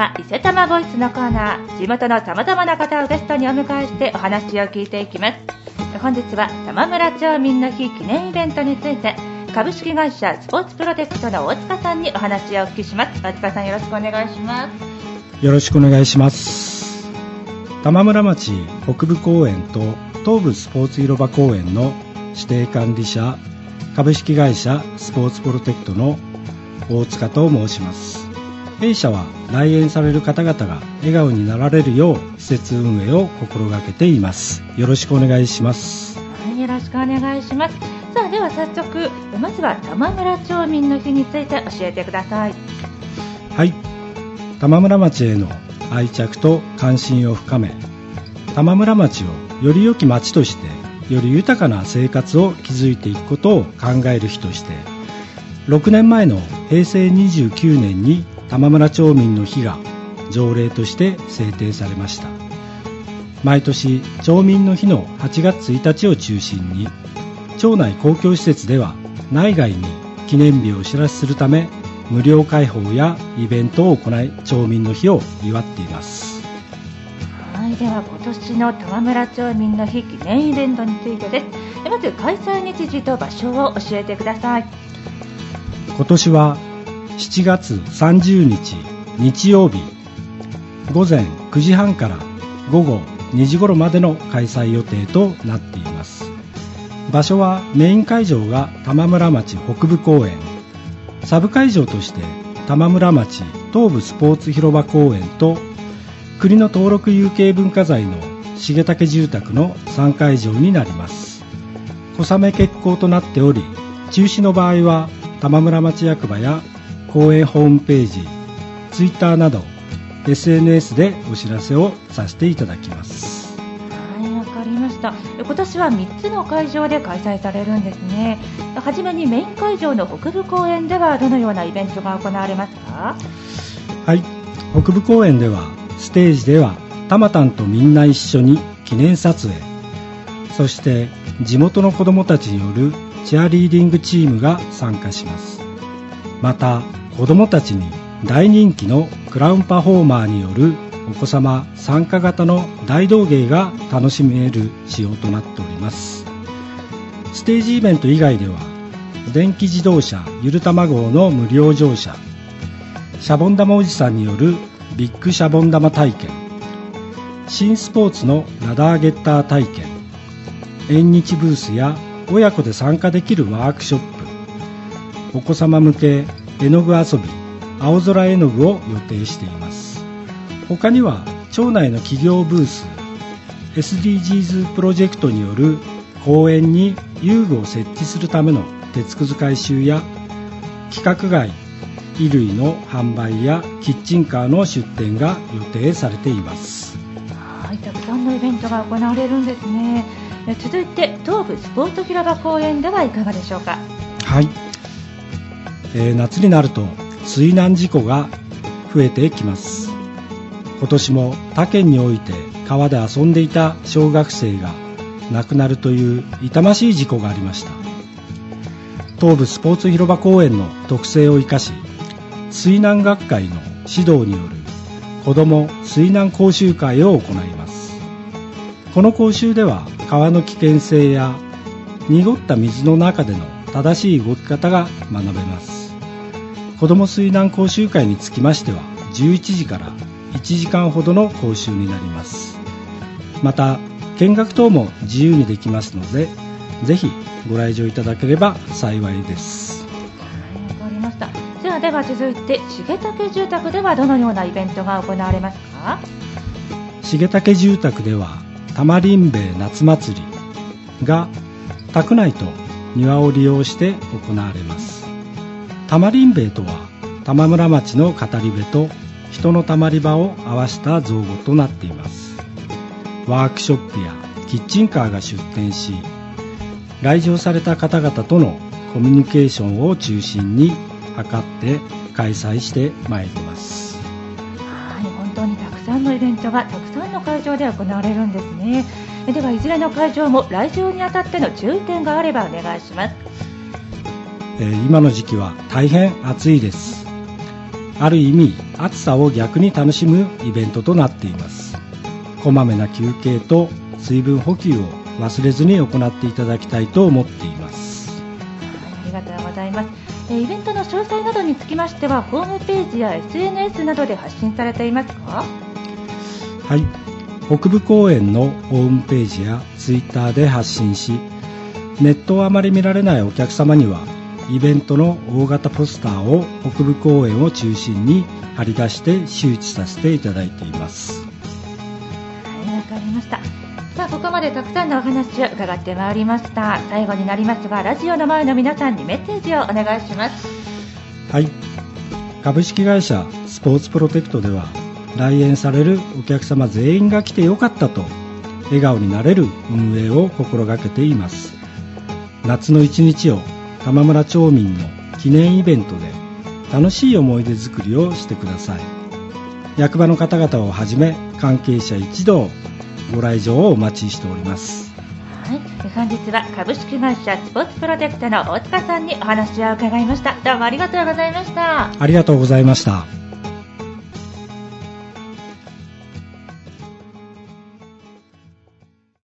様伊勢玉ボイスのコーナー。地元のさまざまな方をゲストにお迎えしてお話を聞いていきます。本日は玉村町民の日記念イベントについて株式会社スポーツプロテクトの大塚さんにお話をお聞きします。大塚さんよろしくお願いします。よろしくお願いします。玉村町北部公園と東部スポーツ広場公園の指定管理者株式会社スポーツプロテクトの大塚と申します。弊社は来園される方々が笑顔になられるよう施設運営を心がけています。よろしくお願いします。はいよろしくお願いします。さあでは早速まずは玉村町民の日について教えてください。はい。玉村町への愛着と関心を深め玉村町をより良き町としてより豊かな生活を築いていくことを考える日として6年前の平成29年に玉村町民の日が条例として制定されました。毎年町民の日の8月1日を中心に町内公共施設では内外に記念日をお知らせするため無料開放やイベントを行い町民の日を祝っています。はいでは今年の玉村町民の日記念イベントについてです。まず開催日時と場所を教えてください。今年は7月30日日曜日午前9時半から午後2時頃までの開催予定となっています。場所はメイン会場が玉村町北部公園。サブ会場として玉村町東部スポーツ広場公園と国の登録有形文化財の重武住宅の3会場になります。小雨決行となっており中止の場合は玉村町役場や公園ホームページツイッターなど SNS でお知らせをさせていただきます。はいわかりました。今年は3つの会場で開催されるんですね。はじめにメイン会場の北部公園ではどのようなイベントが行われますか？はい。北部公園ではステージではたまたんとみんな一緒に記念撮影。そして地元の子どもたちによるチアリーディングチームが参加しますまた子どもたちに大人気のクラウンパフォーマーによるお子様参加型の大道芸が楽しめる仕様となっております。ステージイベント以外では電気自動車ゆるたま号の無料乗車シャボン玉おじさんによるビッグシャボン玉体験新スポーツのラダーゲッター体験縁日ブースや親子で参加できるワークショップお子様向け絵の具遊び青空絵の具を予定しています。他には町内の企業ブース SDGs プロジェクトによる公園に遊具を設置するための鉄くず回収や規格外衣類の販売やキッチンカーの出店が予定されています。はいたくさんのイベントが行われるんですね。続いて東部スポーツ広場公園ではいかがでしょうか？はい、えー、夏になると水難事故が増えてきます。今年も他県において川で遊んでいた小学生が亡くなるという痛ましい事故がありました。東部スポーツ広場公園の特性を生かし水難学会の指導による子ども水難講習会を行います。この講習では川の危険性や濁った水の中での正しい動き方が学べます。子ども水難講習会につきましては11時から1時間ほどの講習になります。また見学等も自由にできますのでぜひご来場いただければ幸いです。わかりました。ではでは続いて重武住宅ではどのようなイベントが行われますか？重武住宅では玉りんべい夏祭りが宅内と庭を利用して行われます玉りんべいとは玉村町の語り部と人のたまり場を合わせた造語となっています。ワークショップやキッチンカーが出店し来場された方々とのコミュニケーションを中心に図って開催してまいります。はい本当にたくさんのイベントがたくさんの会場で行われるんですね。ではいずれの会場も来場にあたっての注意点があればお願いします、えー、今の時期は大変暑いです。ある意味暑さを逆に楽しむイベントとなっています。こまめな休憩と水分補給を忘れずに行っていただきたいと思っています。ありがとうございます。イベントの詳細などにつきましてはホームページや SNS などで発信されていますか？はい。北部公園のホームページやツイッターで発信しネットをあまり見られないお客様にはイベントの大型ポスターを北部公園を中心に貼り出して周知させていただいています。はいわかりました。さあここまでたくさんのお話を伺ってまいりました。最後になりますがラジオの前の皆さんにメッセージをお願いします。はい。株式会社スポーツプロテクトでは来園されるお客様全員が来てよかったと笑顔になれる運営を心がけています。夏の一日を玉村町民の記念イベントで楽しい思い出作りをしてください。役場の方々をはじめ関係者一同ご来場をお待ちしております。はい。本日は株式会社スポーツプロテクトの大塚さんにお話を伺いました。どうもありがとうございました。ありがとうございました